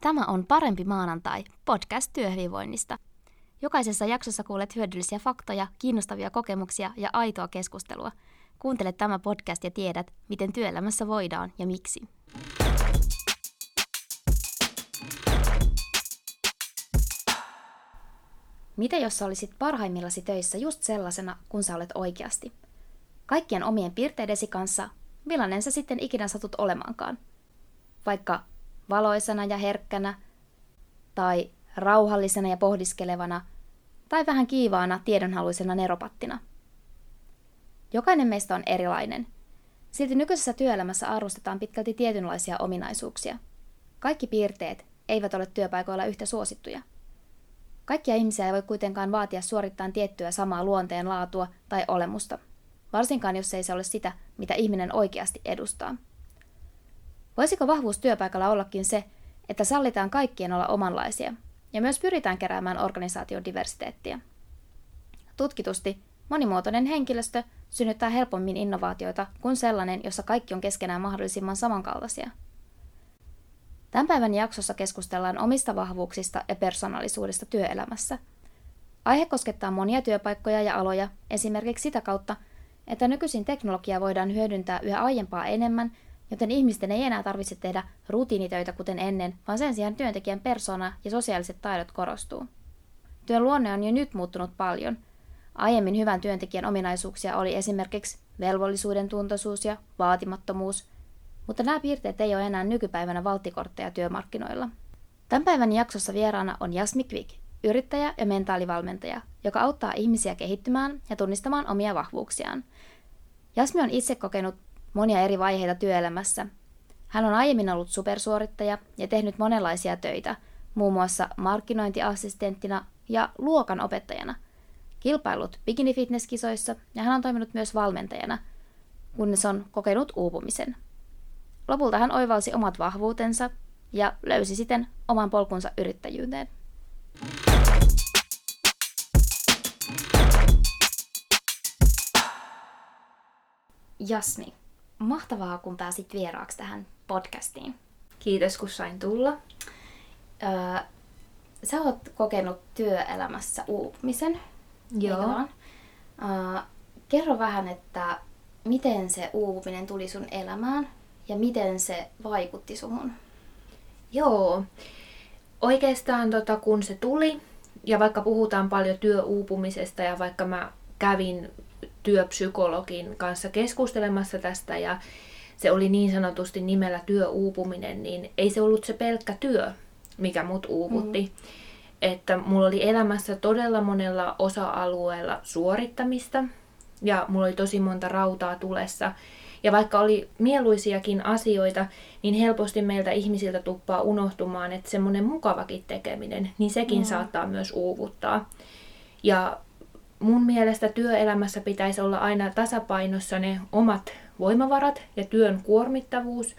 Tämä on Parempi maanantai, podcast työhyvinvoinnista. Jokaisessa jaksossa kuulet hyödyllisiä faktoja, kiinnostavia kokemuksia ja aitoa keskustelua. Kuuntele tämä podcast ja tiedät, miten työelämässä voidaan ja miksi. Mitä jos sä olisit parhaimmillasi töissä just sellaisena, kun sä olet oikeasti? Kaikkien omien piirteidesi kanssa, millainen sä sitten ikinä satut olemaankaan? Vaikka valoisana ja herkkänä, tai rauhallisena ja pohdiskelevana, tai vähän kiivaana tiedonhaluisena neropattina. Jokainen meistä on erilainen. Silti nykyisessä työelämässä arvostetaan pitkälti tietynlaisia ominaisuuksia. Kaikki piirteet eivät ole työpaikoilla yhtä suosittuja. Kaikkia ihmisiä ei voi kuitenkaan vaatia suorittamaan tiettyä samaa luonteen laatua tai olemusta, varsinkaan jos ei se ole sitä, mitä ihminen oikeasti edustaa. Voisiko vahvuus työpaikalla ollakin se, että sallitaan kaikkien olla omanlaisia, ja myös pyritään keräämään organisaation diversiteettiä? Tutkitusti monimuotoinen henkilöstö synnyttää helpommin innovaatioita kuin sellainen, jossa kaikki on keskenään mahdollisimman samankaltaisia. Tämän päivän jaksossa keskustellaan omista vahvuuksista ja persoonallisuudesta työelämässä. Aihe koskettaa monia työpaikkoja ja aloja esimerkiksi sitä kautta, että nykyisin teknologiaa voidaan hyödyntää yhä aiempaa enemmän joten ihmisten ei enää tarvitse tehdä rutiinitöitä kuten ennen, vaan sen sijaan työntekijän persona ja sosiaaliset taidot korostuu. Työn luonne on jo nyt muuttunut paljon. Aiemmin hyvän työntekijän ominaisuuksia oli esimerkiksi velvollisuuden tuntoisuus ja vaatimattomuus, mutta nämä piirteet ei ole enää nykypäivänä valttikortteja työmarkkinoilla. Tämän päivän jaksossa vieraana on Jasmi Quick, yrittäjä ja mentaalivalmentaja, joka auttaa ihmisiä kehittymään ja tunnistamaan omia vahvuuksiaan. Jasmi on itse kokenut monia eri vaiheita työelämässä. Hän on aiemmin ollut supersuorittaja ja tehnyt monenlaisia töitä, muun muassa markkinointiassistenttina ja luokan opettajana. Kilpailut bikini-fitnesskisoissa ja hän on toiminut myös valmentajana, kunnes on kokenut uupumisen. Lopulta hän oivalsi omat vahvuutensa ja löysi siten oman polkunsa yrittäjyyteen. Jasmi, mahtavaa, kun pääsit vieraaksi tähän podcastiin. Kiitos, kun sain tulla. Öö, sä oot kokenut työelämässä uupumisen. Joo. Öö, kerro vähän, että miten se uupuminen tuli sun elämään ja miten se vaikutti suhun? Joo. Oikeastaan tota, kun se tuli, ja vaikka puhutaan paljon työuupumisesta ja vaikka mä kävin työpsykologin kanssa keskustelemassa tästä ja se oli niin sanotusti nimellä työuupuminen, niin ei se ollut se pelkkä työ, mikä mut uuvutti. Mm. Että mulla oli elämässä todella monella osa-alueella suorittamista ja mulla oli tosi monta rautaa tulessa. Ja vaikka oli mieluisiakin asioita, niin helposti meiltä ihmisiltä tuppaa unohtumaan, että semmoinen mukavakin tekeminen, niin sekin mm. saattaa myös uuvuttaa. Ja mun mielestä työelämässä pitäisi olla aina tasapainossa ne omat voimavarat ja työn kuormittavuus.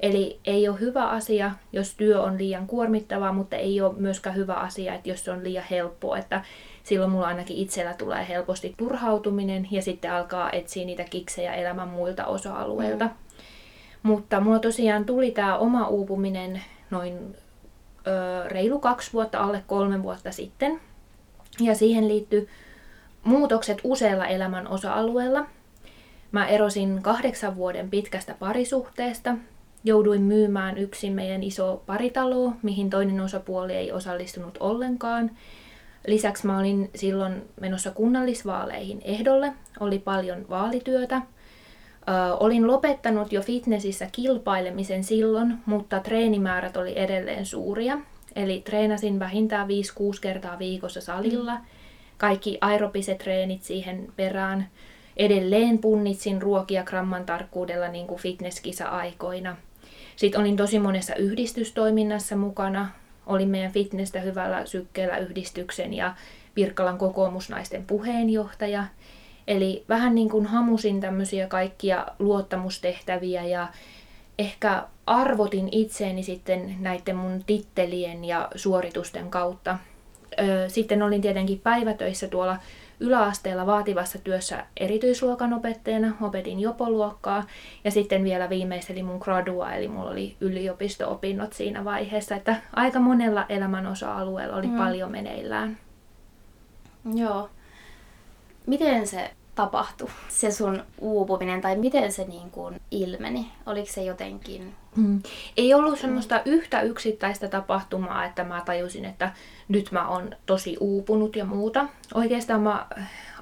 Eli ei ole hyvä asia, jos työ on liian kuormittavaa, mutta ei ole myöskään hyvä asia, että jos se on liian helppoa. Että silloin mulla ainakin itsellä tulee helposti turhautuminen ja sitten alkaa etsiä niitä kiksejä elämän muilta osa-alueilta. Mm. Mutta mulla tosiaan tuli tämä oma uupuminen noin ö, reilu kaksi vuotta, alle kolme vuotta sitten. Ja siihen liittyy muutokset useilla elämän osa-alueilla. Mä erosin kahdeksan vuoden pitkästä parisuhteesta. Jouduin myymään yksin meidän iso paritalo, mihin toinen osapuoli ei osallistunut ollenkaan. Lisäksi mä olin silloin menossa kunnallisvaaleihin ehdolle, oli paljon vaalityötä. Ö, olin lopettanut jo fitnessissä kilpailemisen silloin, mutta treenimäärät oli edelleen suuria. Eli treenasin vähintään 5-6 kertaa viikossa salilla. Mm kaikki aerobiset treenit siihen perään. Edelleen punnitsin ruokia gramman tarkkuudella niin kuin fitnesskisa-aikoina. Sitten olin tosi monessa yhdistystoiminnassa mukana. Olin meidän fitnessä hyvällä sykkeellä yhdistyksen ja Pirkkalan kokoomusnaisten puheenjohtaja. Eli vähän niin kuin hamusin tämmöisiä kaikkia luottamustehtäviä ja ehkä arvotin itseeni sitten näiden mun tittelien ja suoritusten kautta sitten olin tietenkin päivätöissä tuolla yläasteella vaativassa työssä erityisluokan opettajana, opetin jopoluokkaa ja sitten vielä viimeistelin mun gradua, eli mulla oli yliopisto-opinnot siinä vaiheessa, että aika monella elämän osa-alueella oli mm. paljon meneillään. Joo. Miten se tapahtui, se sun uupuminen, tai miten se niin kuin ilmeni? Oliko se jotenkin... Mm. Ei ollut semmoista mm. yhtä yksittäistä tapahtumaa, että mä tajusin, että nyt mä oon tosi uupunut ja muuta. Oikeastaan mä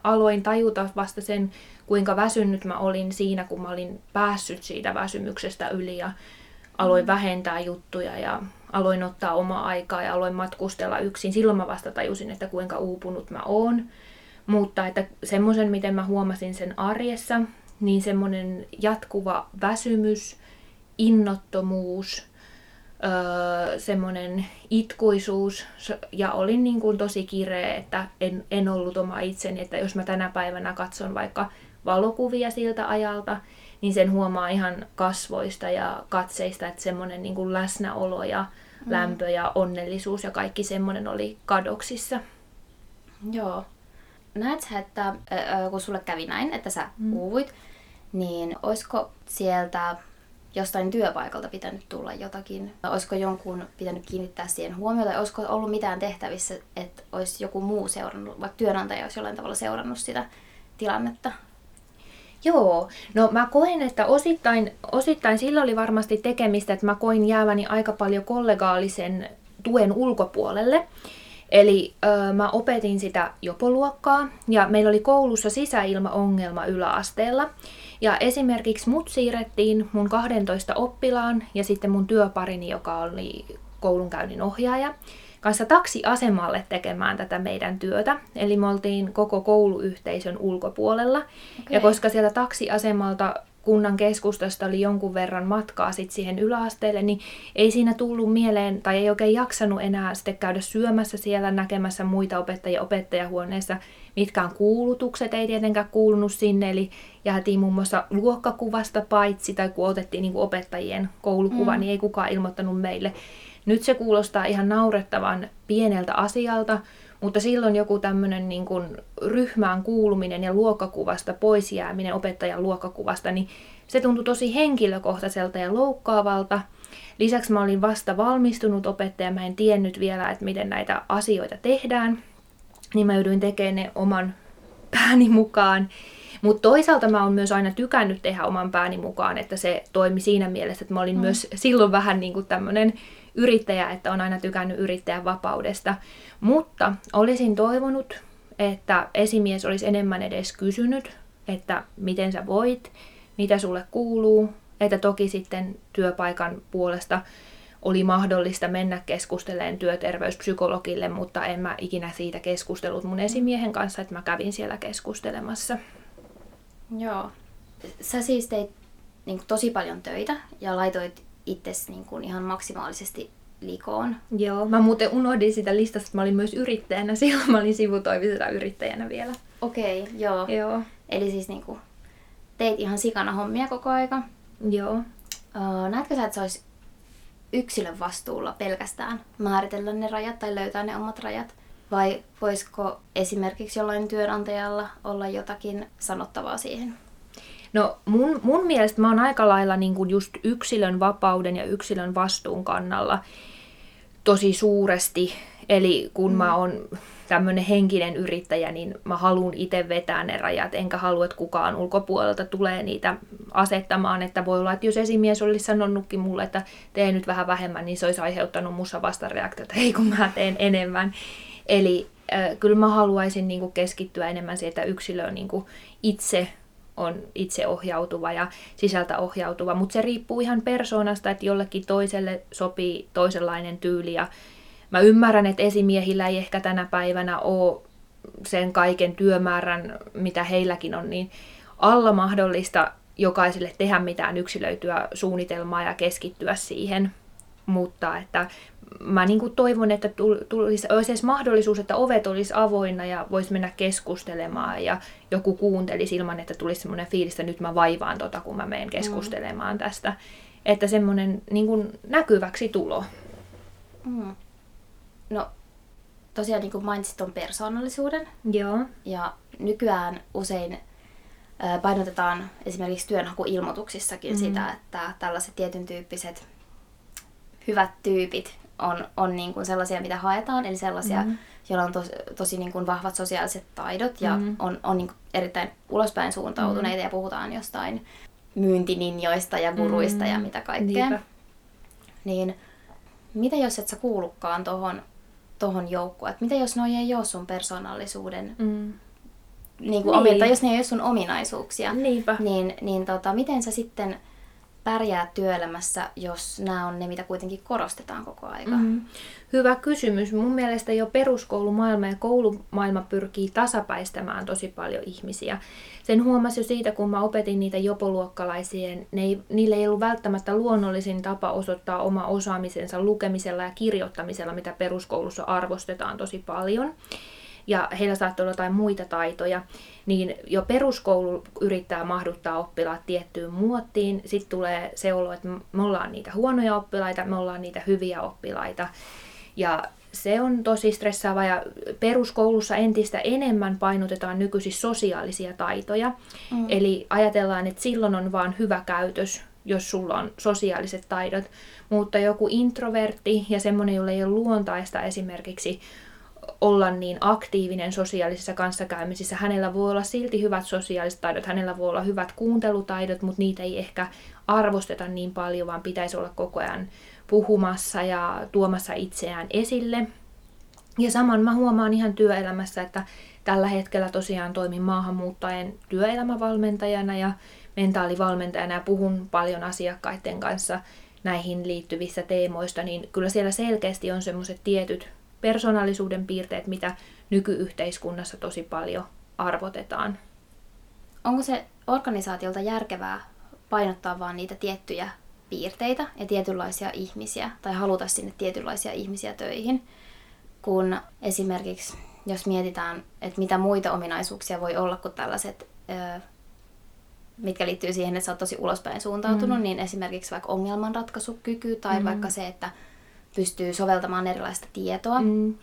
aloin tajuta vasta sen, kuinka väsynyt mä olin siinä, kun mä olin päässyt siitä väsymyksestä yli ja aloin mm. vähentää juttuja ja aloin ottaa omaa aikaa ja aloin matkustella yksin. Silloin mä vasta tajusin, että kuinka uupunut mä oon. Mutta että semmoisen, miten mä huomasin sen arjessa, niin semmoinen jatkuva väsymys, innottomuus, öö, semmoinen itkuisuus ja olin niin kuin tosi kireä, että en, en ollut oma itseni, että jos mä tänä päivänä katson vaikka valokuvia siltä ajalta, niin sen huomaa ihan kasvoista ja katseista, että semmoinen niin kuin läsnäolo ja mm. lämpö ja onnellisuus ja kaikki semmoinen oli kadoksissa. Joo. Näet sä, että kun sulle kävi näin, että sä mm. uuvuit, niin olisiko sieltä jostain työpaikalta pitänyt tulla jotakin? Olisiko jonkun pitänyt kiinnittää siihen huomiota? Olisiko ollut mitään tehtävissä, että olisi joku muu seurannut, vaikka työnantaja olisi jollain tavalla seurannut sitä tilannetta? Joo, no mä koen, että osittain, osittain sillä oli varmasti tekemistä, että mä koin jääväni aika paljon kollegaalisen tuen ulkopuolelle. Eli ö, mä opetin sitä jopoluokkaa ja meillä oli koulussa sisäilmaongelma yläasteella. Ja esimerkiksi mut siirrettiin mun 12 oppilaan ja sitten mun työparini, joka oli koulunkäynnin ohjaaja, kanssa taksiasemalle tekemään tätä meidän työtä. Eli me oltiin koko kouluyhteisön ulkopuolella. Okay. Ja koska sieltä taksiasemalta kunnan keskustasta oli jonkun verran matkaa sit siihen yläasteelle, niin ei siinä tullut mieleen, tai ei oikein jaksanut enää sitten käydä syömässä siellä näkemässä muita opettajia opettajahuoneessa. Mitkään kuulutukset ei tietenkään kuulunut sinne, eli jäätiin muun muassa luokkakuvasta paitsi, tai kun otettiin niin kuin opettajien koulukuva, mm. niin ei kukaan ilmoittanut meille. Nyt se kuulostaa ihan naurettavan pieneltä asialta, mutta silloin joku tämmöinen niin kuin ryhmään kuuluminen ja luokkakuvasta pois jääminen opettajan luokkakuvasta, niin se tuntui tosi henkilökohtaiselta ja loukkaavalta. Lisäksi mä olin vasta valmistunut opettaja, mä en tiennyt vielä, että miten näitä asioita tehdään. Niin mä joudun tekemään ne oman pääni mukaan. Mutta toisaalta mä oon myös aina tykännyt tehdä oman pääni mukaan, että se toimi siinä mielessä, että mä olin mm. myös silloin vähän niin kuin tämmöinen yrittäjä, että on aina tykännyt yrittäjän vapaudesta. Mutta olisin toivonut, että esimies olisi enemmän edes kysynyt, että miten sä voit, mitä sulle kuuluu, että toki sitten työpaikan puolesta oli mahdollista mennä keskustelemaan työterveyspsykologille, mutta en mä ikinä siitä keskustellut mun esimiehen kanssa, että mä kävin siellä keskustelemassa. Joo. Sä siis teit niin kuin, tosi paljon töitä ja laitoit itsesi niin kuin, ihan maksimaalisesti likoon. Joo, mä muuten unohdin sitä listasta, että mä olin myös yrittäjänä. Silloin mä olin sivutoimisena yrittäjänä vielä. Okei, okay, joo. joo. Eli siis niin kuin, teit ihan sikana hommia koko aika. Joo. Uh, näetkö sä, että se olisi yksilön vastuulla pelkästään määritellä ne rajat tai löytää ne omat rajat? Vai voisiko esimerkiksi jollain työnantajalla olla jotakin sanottavaa siihen? No mun, mun mielestä mä oon aika lailla niin kuin just yksilön vapauden ja yksilön vastuun kannalla tosi suuresti. Eli kun mm. mä oon tämmöinen henkinen yrittäjä, niin mä haluan itse vetää ne rajat, enkä halua, että kukaan ulkopuolelta tulee niitä asettamaan. Että voi olla, että jos esimies olisi sanonutkin mulle, että tee nyt vähän vähemmän, niin se olisi aiheuttanut mussa vastareaktio, että ei kun mä teen enemmän. Eli äh, kyllä mä haluaisin niin kuin keskittyä enemmän siihen, että yksilö niin kuin itse on itseohjautuva ja sisältä ohjautuva, mutta se riippuu ihan persoonasta, että jollekin toiselle sopii toisenlainen tyyli. Ja mä ymmärrän, että esimiehillä ei ehkä tänä päivänä ole sen kaiken työmäärän, mitä heilläkin on, niin alla mahdollista jokaiselle tehdä mitään yksilöityä suunnitelmaa ja keskittyä siihen, mutta että mä niin kuin toivon, että tulisi, olisi edes mahdollisuus, että ovet olisi avoinna ja voisi mennä keskustelemaan ja joku kuuntelisi ilman, että tulisi semmoinen fiilis, että nyt mä vaivaan tota, kun mä menen keskustelemaan mm. tästä. Että semmoinen niin kuin näkyväksi tulo. Mm. No, tosiaan niin kuin mainitsit ton persoonallisuuden. Joo. Ja nykyään usein painotetaan esimerkiksi työnhakuilmoituksissakin mm. sitä, että tällaiset tietyn tyyppiset hyvät tyypit on, on niin kuin sellaisia, mitä haetaan, eli sellaisia, mm. joilla on tos, tosi niin kuin vahvat sosiaaliset taidot ja mm. on, on niin kuin erittäin ulospäin suuntautuneita mm. ja puhutaan jostain myyntininjoista ja guruista mm. ja mitä kaikkea. Niinpä. Niin mitä jos et sä kuulukaan tohon, tohon joukkoon? Mitä jos noi ei ole sun persoonallisuuden mm. niin kuin niin. Omia, tai jos ne ei ole sun ominaisuuksia, Niinpä. niin, niin tota, miten sä sitten pärjää työelämässä, jos nämä on ne, mitä kuitenkin korostetaan koko aika? Mm. Hyvä kysymys. Mun mielestä jo peruskoulumaailma ja koulumaailma pyrkii tasapäistämään tosi paljon ihmisiä. Sen huomasi jo siitä, kun mä opetin niitä jopoluokkalaisia, ei, niille ei ollut välttämättä luonnollisin tapa osoittaa oma osaamisensa lukemisella ja kirjoittamisella, mitä peruskoulussa arvostetaan tosi paljon ja heillä saattaa olla jotain muita taitoja, niin jo peruskoulu yrittää mahduttaa oppilaat tiettyyn muottiin. Sitten tulee se olo, että me ollaan niitä huonoja oppilaita, me ollaan niitä hyviä oppilaita. Ja se on tosi stressaava ja peruskoulussa entistä enemmän painotetaan nykyisin sosiaalisia taitoja. Mm. Eli ajatellaan, että silloin on vaan hyvä käytös, jos sulla on sosiaaliset taidot. Mutta joku introvertti ja semmoinen, jolle ei ole luontaista esimerkiksi olla niin aktiivinen sosiaalisissa kanssakäymisissä. Hänellä voi olla silti hyvät sosiaaliset taidot, hänellä voi olla hyvät kuuntelutaidot, mutta niitä ei ehkä arvosteta niin paljon, vaan pitäisi olla koko ajan puhumassa ja tuomassa itseään esille. Ja saman mä huomaan ihan työelämässä, että tällä hetkellä tosiaan toimin maahanmuuttajien työelämävalmentajana ja mentaalivalmentajana ja puhun paljon asiakkaiden kanssa näihin liittyvissä teemoista, niin kyllä siellä selkeästi on semmoiset tietyt persoonallisuuden piirteet, mitä nykyyhteiskunnassa tosi paljon arvotetaan. Onko se organisaatiolta järkevää painottaa vain niitä tiettyjä piirteitä ja tietynlaisia ihmisiä, tai haluta sinne tietynlaisia ihmisiä töihin, kun esimerkiksi jos mietitään, että mitä muita ominaisuuksia voi olla kuin tällaiset, mitkä liittyy siihen, että sä oot tosi ulospäin suuntautunut, mm. niin esimerkiksi vaikka ongelmanratkaisukyky tai mm. vaikka se, että pystyy soveltamaan erilaista tietoa, mm.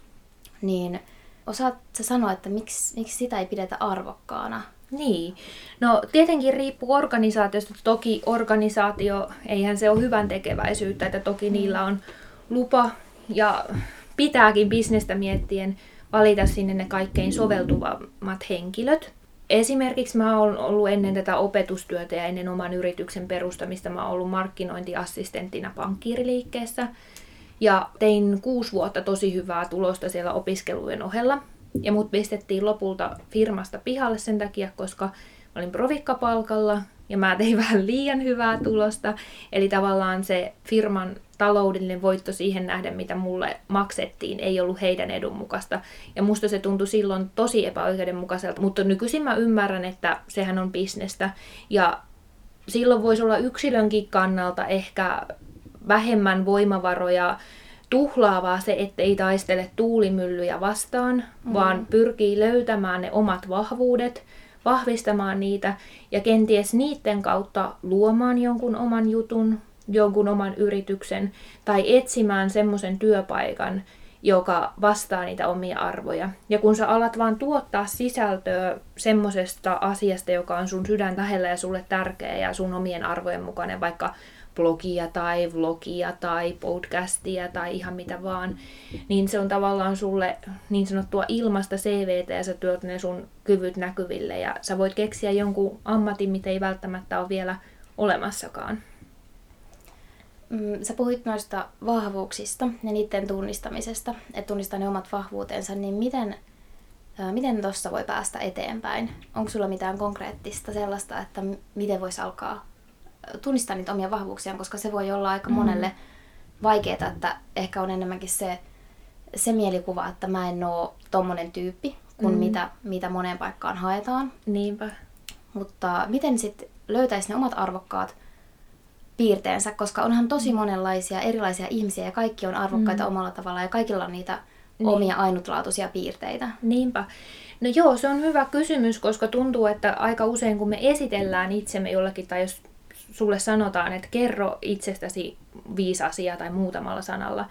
niin osaat sä sanoa, että miksi, miksi sitä ei pidetä arvokkaana? Niin. No tietenkin riippuu organisaatiosta. Toki organisaatio, eihän se ole hyvän tekeväisyyttä, että toki mm. niillä on lupa ja pitääkin bisnestä miettien valita sinne ne kaikkein soveltuvammat henkilöt. Esimerkiksi mä oon ollut ennen tätä opetustyötä ja ennen oman yrityksen perustamista, mä oon ollut markkinointiassistenttina pankkiiriliikkeessä – ja tein kuusi vuotta tosi hyvää tulosta siellä opiskelujen ohella. Ja mut pistettiin lopulta firmasta pihalle sen takia, koska mä olin provikkapalkalla ja mä tein vähän liian hyvää tulosta. Eli tavallaan se firman taloudellinen voitto siihen nähden, mitä mulle maksettiin, ei ollut heidän edun mukaista. Ja musta se tuntui silloin tosi epäoikeudenmukaiselta, mutta nykyisin mä ymmärrän, että sehän on bisnestä. Ja silloin voisi olla yksilönkin kannalta ehkä vähemmän voimavaroja tuhlaavaa se, ettei taistele tuulimyllyjä vastaan, mm. vaan pyrkii löytämään ne omat vahvuudet, vahvistamaan niitä ja kenties niiden kautta luomaan jonkun oman jutun, jonkun oman yrityksen tai etsimään semmoisen työpaikan, joka vastaa niitä omia arvoja. Ja kun sä alat vaan tuottaa sisältöä semmoisesta asiasta, joka on sun sydän lähellä ja sulle tärkeä ja sun omien arvojen mukainen, vaikka blogia tai vlogia tai podcastia tai ihan mitä vaan, niin se on tavallaan sulle niin sanottua ilmasta CVtä ja sä työt ne sun kyvyt näkyville ja sä voit keksiä jonkun ammatin, mitä ei välttämättä ole vielä olemassakaan. Mm, sä puhuit noista vahvuuksista ja niiden tunnistamisesta, että tunnistaa ne omat vahvuutensa, niin miten, miten tuossa voi päästä eteenpäin? Onko sulla mitään konkreettista sellaista, että miten voisi alkaa tunnistaa niitä omia vahvuuksiaan, koska se voi olla aika mm. monelle vaikeaa, että ehkä on enemmänkin se, se mielikuva, että mä en oo tommonen tyyppi, kuin mm. mitä, mitä moneen paikkaan haetaan. Niinpä. Mutta miten sitten löytäisi ne omat arvokkaat piirteensä, koska onhan tosi mm. monenlaisia erilaisia ihmisiä ja kaikki on arvokkaita mm. omalla tavallaan ja kaikilla on niitä niin. omia ainutlaatuisia piirteitä. Niinpä. No joo, se on hyvä kysymys, koska tuntuu, että aika usein kun me esitellään itsemme jollakin, tai jos sulle sanotaan, että kerro itsestäsi viisi asiaa tai muutamalla sanalla,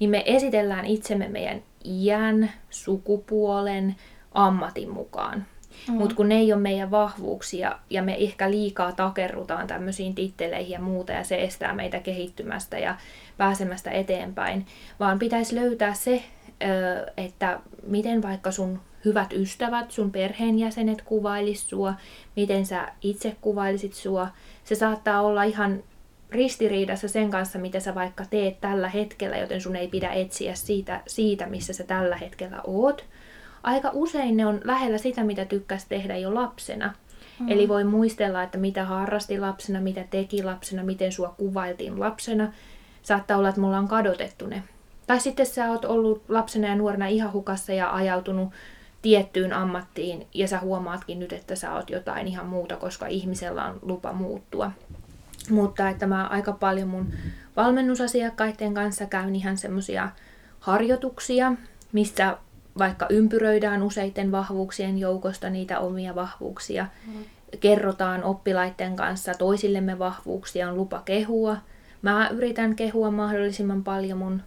niin me esitellään itsemme meidän iän, sukupuolen, ammatin mukaan. Mm. Mutta kun ne ei ole meidän vahvuuksia ja me ehkä liikaa takerrutaan tämmöisiin titteleihin ja muuta ja se estää meitä kehittymästä ja pääsemästä eteenpäin, vaan pitäisi löytää se, että miten vaikka sun hyvät ystävät, sun perheenjäsenet kuvailis sua, miten sä itse kuvailisit sua. Se saattaa olla ihan ristiriidassa sen kanssa, mitä sä vaikka teet tällä hetkellä, joten sun ei pidä etsiä siitä, siitä missä sä tällä hetkellä oot. Aika usein ne on lähellä sitä, mitä tykkäsi tehdä jo lapsena. Mm. Eli voi muistella, että mitä harrasti lapsena, mitä teki lapsena, miten sua kuvailtiin lapsena. Saattaa olla, että mulla on kadotettu ne. Tai sitten sä oot ollut lapsena ja nuorena ihan hukassa ja ajautunut tiettyyn ammattiin ja sä huomaatkin nyt, että sä oot jotain ihan muuta, koska ihmisellä on lupa muuttua. Mutta että mä aika paljon mun valmennusasiakkaiden kanssa käyn ihan semmoisia harjoituksia, missä vaikka ympyröidään useiden vahvuuksien joukosta niitä omia vahvuuksia, mm. kerrotaan oppilaiden kanssa toisillemme vahvuuksia, on lupa kehua. Mä yritän kehua mahdollisimman paljon mun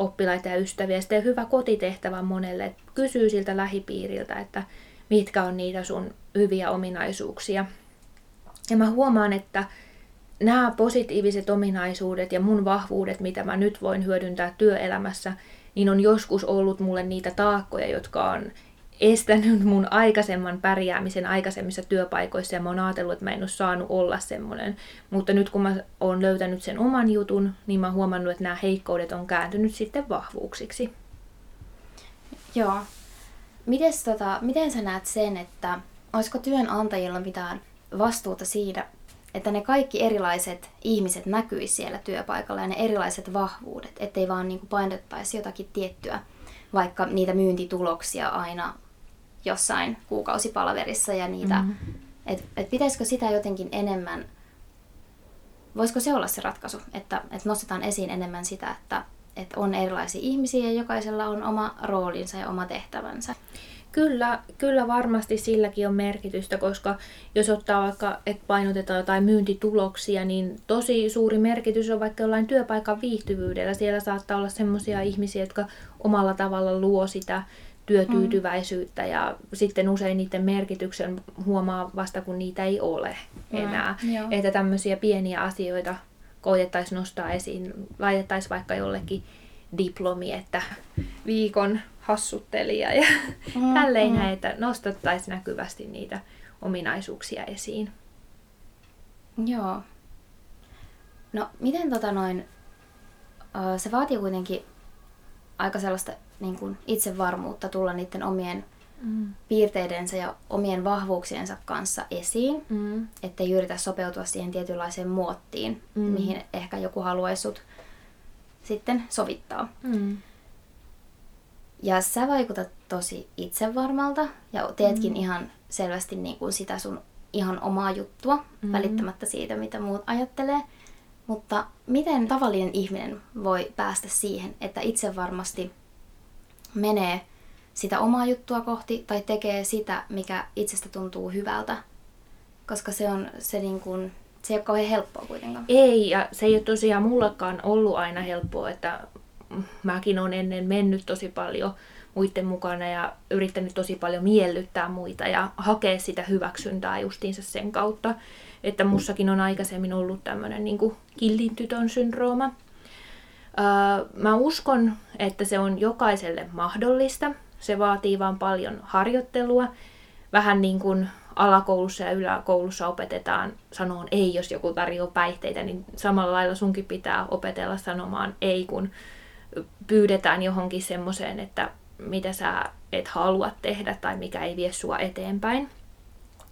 oppilaita ja ystäviä. Sitten hyvä kotitehtävä monelle, että kysyy siltä lähipiiriltä, että mitkä on niitä sun hyviä ominaisuuksia. Ja mä huomaan, että nämä positiiviset ominaisuudet ja mun vahvuudet, mitä mä nyt voin hyödyntää työelämässä, niin on joskus ollut mulle niitä taakkoja, jotka on estänyt mun aikaisemman pärjäämisen aikaisemmissa työpaikoissa ja mä oon ajatellut, että mä en ole saanut olla semmoinen. Mutta nyt kun mä oon löytänyt sen oman jutun, niin mä oon huomannut, että nämä heikkoudet on kääntynyt sitten vahvuuksiksi. Joo. Mites, tota, miten sä näet sen, että olisiko työnantajilla mitään vastuuta siitä, että ne kaikki erilaiset ihmiset näkyisi siellä työpaikalla ja ne erilaiset vahvuudet, ettei vaan niin painotettaisi jotakin tiettyä, vaikka niitä myyntituloksia aina jossain kuukausipalaverissa ja niitä, mm-hmm. että et pitäisikö sitä jotenkin enemmän, voisiko se olla se ratkaisu, että, että nostetaan esiin enemmän sitä, että, että on erilaisia ihmisiä ja jokaisella on oma roolinsa ja oma tehtävänsä. Kyllä, kyllä varmasti silläkin on merkitystä, koska jos ottaa vaikka, että painotetaan jotain myyntituloksia, niin tosi suuri merkitys on vaikka jollain työpaikan viihtyvyydellä. Siellä saattaa olla sellaisia ihmisiä, jotka omalla tavalla luo sitä työtyytyväisyyttä ja sitten usein niiden merkityksen huomaa vasta, kun niitä ei ole enää. Mm, että tämmöisiä pieniä asioita koitettaisiin nostaa esiin, laitettaisiin vaikka jollekin diplomi, että viikon hassuttelija ja mm, tälleen mm. että nostettaisiin näkyvästi niitä ominaisuuksia esiin. Joo. No, miten tota noin, se vaatii kuitenkin aika sellaista niin kuin itsevarmuutta tulla niiden omien mm. piirteidensä ja omien vahvuuksiensa kanssa esiin, mm. ettei yritä sopeutua siihen tietynlaiseen muottiin, mm. mihin ehkä joku haluaisi sut sitten sovittaa. Mm. Ja sä vaikutat tosi itsevarmalta ja teetkin mm. ihan selvästi niin kuin sitä sun ihan omaa juttua, mm. välittämättä siitä, mitä muut ajattelee. Mutta miten tavallinen ihminen voi päästä siihen, että itse varmasti menee sitä omaa juttua kohti tai tekee sitä, mikä itsestä tuntuu hyvältä? Koska se on se niin kuin, se ei ole kauhean helppoa kuitenkaan. Ei, ja se ei ole tosiaan mullakaan ollut aina helppoa, että mäkin olen ennen mennyt tosi paljon muiden mukana ja yrittänyt tosi paljon miellyttää muita ja hakea sitä hyväksyntää justiinsa sen kautta, että mussakin on aikaisemmin ollut tämmöinen niin killin tytön syndrooma. Mä uskon, että se on jokaiselle mahdollista. Se vaatii vaan paljon harjoittelua. Vähän niin kuin alakoulussa ja yläkoulussa opetetaan sanoon ei, jos joku tarjoaa päihteitä, niin samalla lailla sunkin pitää opetella sanomaan ei, kun pyydetään johonkin semmoiseen, että mitä sä et halua tehdä tai mikä ei vie sua eteenpäin.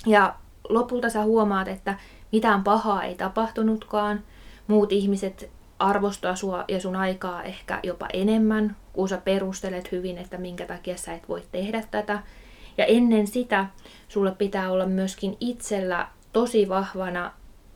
Ja lopulta sä huomaat, että mitään pahaa ei tapahtunutkaan. Muut ihmiset arvostaa sua ja sun aikaa ehkä jopa enemmän, kun sä perustelet hyvin, että minkä takia sä et voi tehdä tätä. Ja ennen sitä sulle pitää olla myöskin itsellä tosi vahvana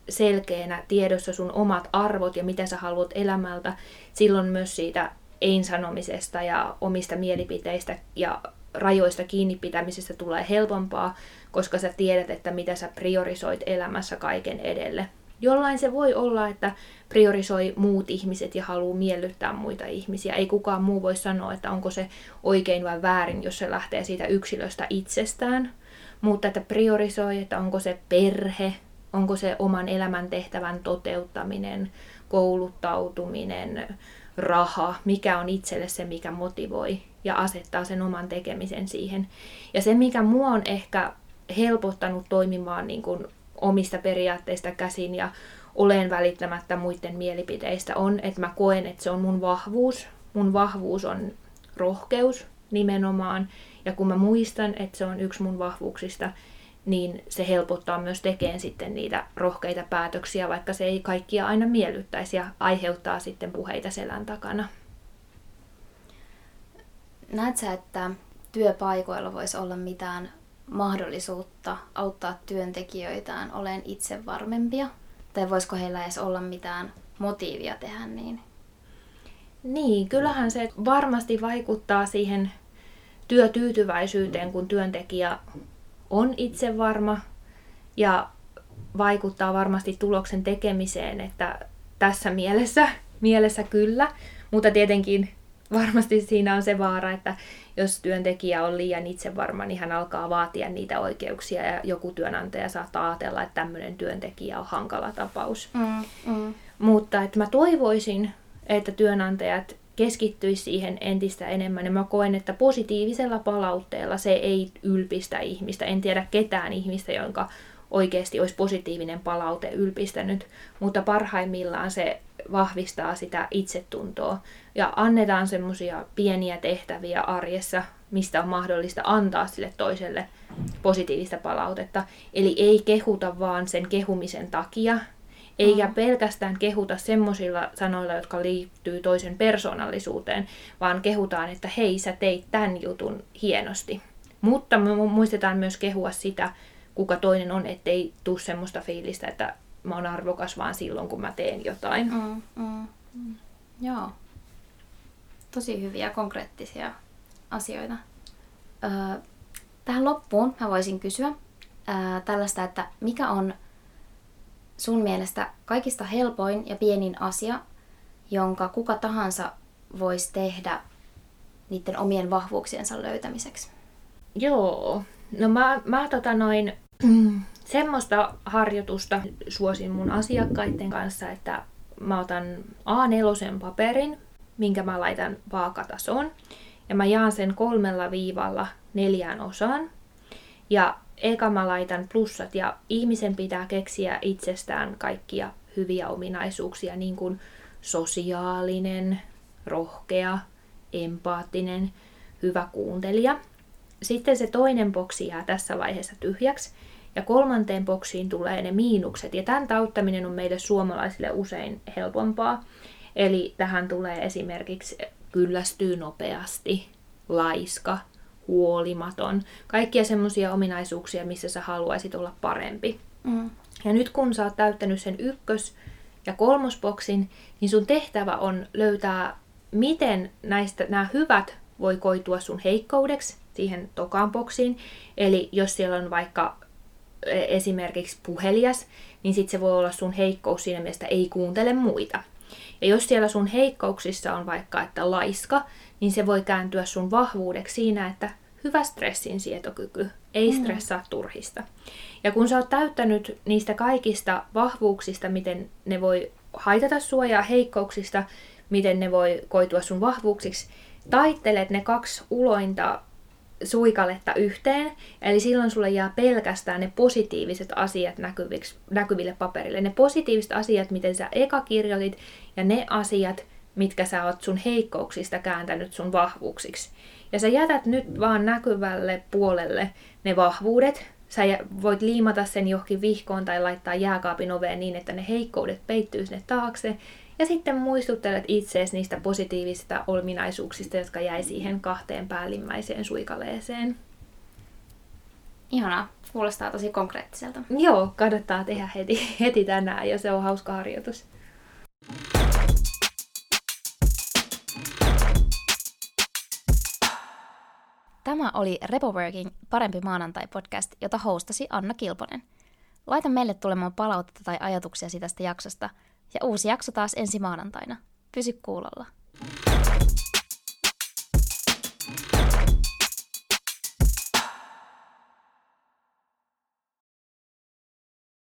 selkeänä tiedossa sun omat arvot ja mitä sä haluat elämältä. Silloin myös siitä ei-sanomisesta ja omista mielipiteistä ja rajoista kiinni pitämisestä tulee helpompaa, koska sä tiedät, että mitä sä priorisoit elämässä kaiken edelle. Jollain se voi olla, että priorisoi muut ihmiset ja haluaa miellyttää muita ihmisiä. Ei kukaan muu voi sanoa, että onko se oikein vai väärin, jos se lähtee siitä yksilöstä itsestään. Mutta että priorisoi, että onko se perhe, onko se oman elämäntehtävän toteuttaminen, kouluttautuminen, raha, mikä on itselle se, mikä motivoi ja asettaa sen oman tekemisen siihen. Ja se, mikä mua on ehkä helpottanut toimimaan niin kuin omista periaatteista käsin ja olen välittämättä muiden mielipiteistä on, että mä koen, että se on mun vahvuus. Mun vahvuus on rohkeus nimenomaan. Ja kun mä muistan, että se on yksi mun vahvuuksista, niin se helpottaa myös tekemään sitten niitä rohkeita päätöksiä, vaikka se ei kaikkia aina miellyttäisi ja aiheuttaa sitten puheita selän takana. Näet sä, että työpaikoilla voisi olla mitään mahdollisuutta auttaa työntekijöitään olen itse varmempia? Tai voisiko heillä edes olla mitään motiivia tehdä niin? Niin, kyllähän se varmasti vaikuttaa siihen työtyytyväisyyteen, kun työntekijä on itse varma ja vaikuttaa varmasti tuloksen tekemiseen, että tässä mielessä, mielessä kyllä, mutta tietenkin varmasti siinä on se vaara, että jos työntekijä on liian itsevarma, niin hän alkaa vaatia niitä oikeuksia ja joku työnantaja saattaa ajatella, että tämmöinen työntekijä on hankala tapaus. Mm, mm. Mutta että mä toivoisin, että työnantajat keskittyisi siihen entistä enemmän. Ja mä koen, että positiivisella palautteella se ei ylpistä ihmistä. En tiedä ketään ihmistä, jonka oikeasti olisi positiivinen palaute ylpistänyt, mutta parhaimmillaan se vahvistaa sitä itsetuntoa ja annetaan semmoisia pieniä tehtäviä arjessa, mistä on mahdollista antaa sille toiselle positiivista palautetta. Eli ei kehuta vaan sen kehumisen takia, eikä mm. pelkästään kehuta semmoisilla sanoilla, jotka liittyy toisen persoonallisuuteen, vaan kehutaan, että hei, sä teit tämän jutun hienosti. Mutta me muistetaan myös kehua sitä, kuka toinen on, ettei tule semmoista fiilistä, että mä oon arvokas vaan silloin, kun mä teen jotain. Mm, mm, mm. Joo. Tosi hyviä konkreettisia asioita. Öö, tähän loppuun mä voisin kysyä öö, tällaista, että mikä on sun mielestä kaikista helpoin ja pienin asia, jonka kuka tahansa voisi tehdä niiden omien vahvuuksiensa löytämiseksi? Joo, no mä, mä tota noin, semmoista harjoitusta suosin mun asiakkaiden kanssa, että mä otan A4 paperin, minkä mä laitan vaakatasoon, ja mä jaan sen kolmella viivalla neljään osaan. Ja eka mä laitan plussat, ja ihmisen pitää keksiä itsestään kaikkia hyviä ominaisuuksia, niin kuin sosiaalinen, rohkea, empaattinen, hyvä kuuntelija. Sitten se toinen boksi jää tässä vaiheessa tyhjäksi, ja kolmanteen boksiin tulee ne miinukset. Ja tämän tauttaminen on meille suomalaisille usein helpompaa. Eli tähän tulee esimerkiksi kyllästyy nopeasti, laiska, huolimaton. Kaikkia semmoisia ominaisuuksia, missä sä haluaisit olla parempi. Mm. Ja nyt kun sä oot täyttänyt sen ykkös- ja kolmosboksin, niin sun tehtävä on löytää, miten näistä nämä hyvät voi koitua sun heikkoudeksi siihen tokaan boksiin. Eli jos siellä on vaikka esimerkiksi puhelias, niin sitten se voi olla sun heikkous siinä mielessä, ei kuuntele muita. Ja jos siellä sun heikkouksissa on vaikka, että laiska, niin se voi kääntyä sun vahvuudeksi siinä, että hyvä stressin sietokyky, ei mm. stressaa turhista. Ja kun sä oot täyttänyt niistä kaikista vahvuuksista, miten ne voi haitata sua ja heikkouksista, miten ne voi koitua sun vahvuuksiksi, taittelet ne kaksi ulointa suikaletta yhteen, eli silloin sulle jää pelkästään ne positiiviset asiat näkyville paperille. Ne positiiviset asiat, miten sä eka kirjoitit, ja ne asiat, mitkä sä oot sun heikkouksista kääntänyt sun vahvuuksiksi. Ja sä jätät nyt vaan näkyvälle puolelle ne vahvuudet. Sä voit liimata sen johonkin vihkoon tai laittaa jääkaapin oveen niin, että ne heikkoudet peittyy sinne taakse. Ja sitten muistuttelet itseesi niistä positiivisista ominaisuuksista, jotka jäi siihen kahteen päällimmäiseen suikaleeseen. Ihana, kuulostaa tosi konkreettiselta. Joo, kannattaa tehdä heti, heti tänään ja se on hauska harjoitus. Tämä oli Repoworking Parempi maanantai-podcast, jota hostasi Anna Kilponen. Laita meille tulemaan palautetta tai ajatuksia tästä jaksosta, ja uusi jakso taas ensi maanantaina. Pysy kuulolla.